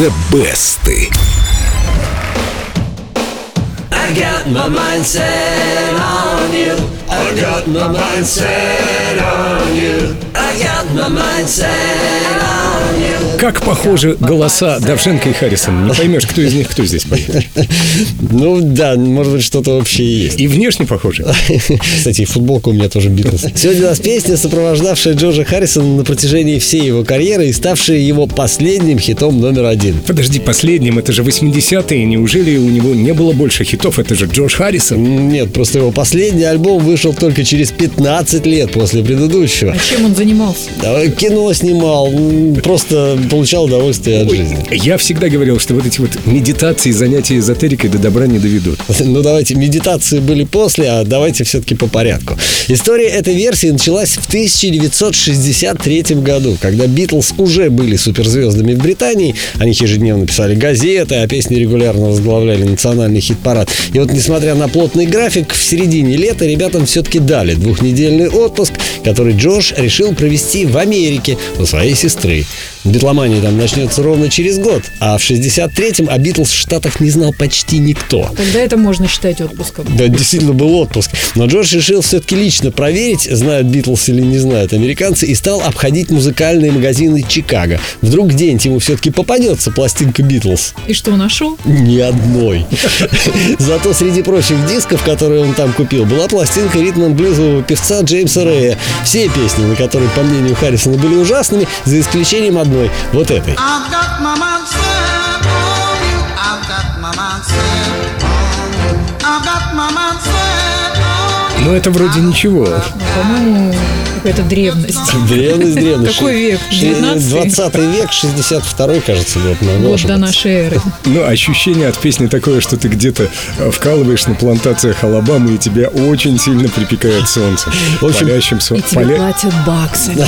The Best. I got my mind set on you. I got my mind set on you. Как похожи голоса Давженко и Харрисон. Не поймешь, кто из них кто здесь поет. Ну да, может быть, что-то общее есть. И внешне похожи. Кстати, и футболка у меня тоже Битлз. Сегодня у нас песня, сопровождавшая Джорджа Харрисона на протяжении всей его карьеры и ставшая его последним хитом номер один. Подожди, последним, это же 80-е. Неужели у него не было больше хитов? Это же Джордж Харрисон. Нет, просто его последний альбом вышел только через 15 лет после предыдущего. А чем он занимался? Да, Кино снимал, просто получал удовольствие от жизни. Я всегда говорил, что вот эти вот медитации, занятия эзотерикой до добра не доведут. Ну давайте, медитации были после, а давайте все-таки по порядку. История этой версии началась в 1963 году, когда Битлз уже были суперзвездами в Британии. О них ежедневно писали газеты, а песни регулярно возглавляли национальный хит-парад. И вот, несмотря на плотный график, в середине лета ребятам все-таки дали двухнедельный отпуск, который Джош решил провести в Америке у своей сестры. Битломания там начнется ровно через год, а в 63-м о Битлз в Штатах не знал почти никто. Когда это можно считать отпуском? Да, действительно был отпуск. Но Джордж решил все-таки лично проверить, знают Битлз или не знают американцы, и стал обходить музыкальные магазины Чикаго. Вдруг где-нибудь ему все-таки попадется пластинка Битлз. И что, нашел? Ни одной. Зато среди прочих дисков, которые он там купил, была пластинка ритм блюзового певца Джеймса Рэя. Все песни, на которые, по мнению Харрисона, были ужасными, за исключением одной, вот этой. Но это вроде ничего. По-моему, какая-то древность. Древность, древность. Какой век? Ши- 19? 20 век, 62 кажется, год. Могу Год до нашей эры. Но ощущение от песни такое, что ты где-то э, вкалываешь на плантациях Алабамы, и тебя очень сильно припекает солнцем. В общем, Палящим со- И тебе платят баксами.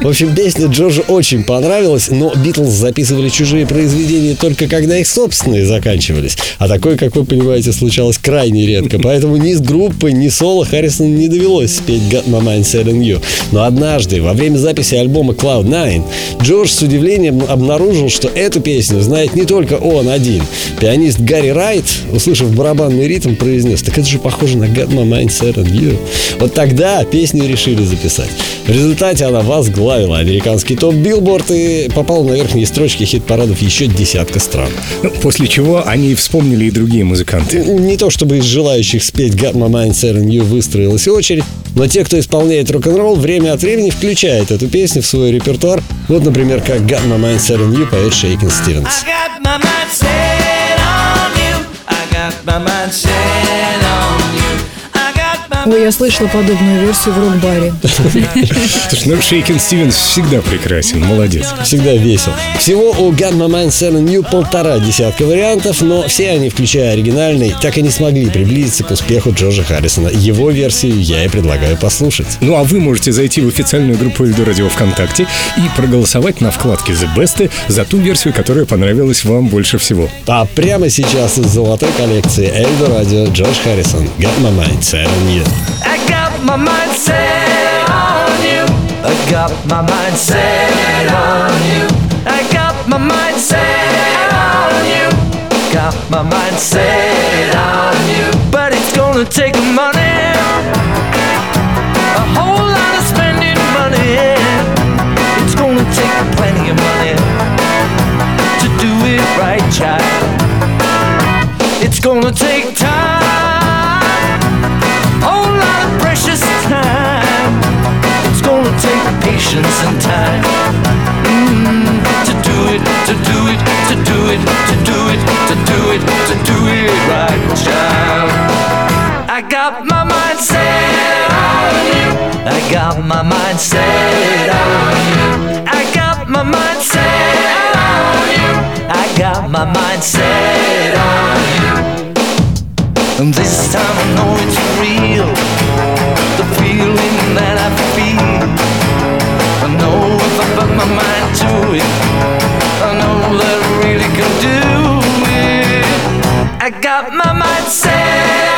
В общем, песня Джорджу очень понравилась, но Битлз записывали чужие произведения только когда их собственные заканчивались. А такое, как вы понимаете, случалось крайне редко. Поэтому ни с группой, ни соло Харрисону не довелось спеть «Got My Mind On You». Но однажды, во время записи альбома Cloud Nine, Джордж с удивлением обнаружил, что эту песню знает не только он один. Пианист Гарри Райт, услышав барабанный ритм, произнес, так это же похоже на «Got My Mind Set on You». Вот тогда песню решили записать. В результате она возглавила американский топ Билборд и попала на верхние строчки хит-парадов еще десятка стран. Ну, После чего о ней вспомнили и другие музыканты. Не то чтобы из желающих спеть «Got My Mind Set on You» выстроилась очередь, но те, кто исполняет рок-н-ролл, время от времени включает эту песню в свой репертуар. Вот, например, как «Got My Mind Set on You» поет Шейкин Стивенс. I got my mind set Ой, я слышала подобную версию в рок-баре. Слушай, ну Шейкен Стивенс всегда прекрасен, молодец. Всегда весел. Всего у Got My Mind Set on You полтора десятка вариантов, но все они, включая оригинальный, так и не смогли приблизиться к успеху Джорджа Харрисона. Его версию я и предлагаю послушать. Ну а вы можете зайти в официальную группу Эльдо Радио ВКонтакте и проголосовать на вкладке The Best за ту версию, которая понравилась вам больше всего. А прямо сейчас из золотой коллекции Эльдо Радио Джордж Харрисон Got My Mind Set on You. I got my mind set on you. I got my mind set on you. I got my mind set on you. Got my mind set on you. But it's gonna take. A patience and time Mm, to do it, to do it, to do it, to do it, to do it, to do it right, child. I got my mind set on you. I got my mind set on you. I got my mind set on you. I got my mind set on you. And this time I know it's real. Mind to it, I know that I really can do it. I got my mind set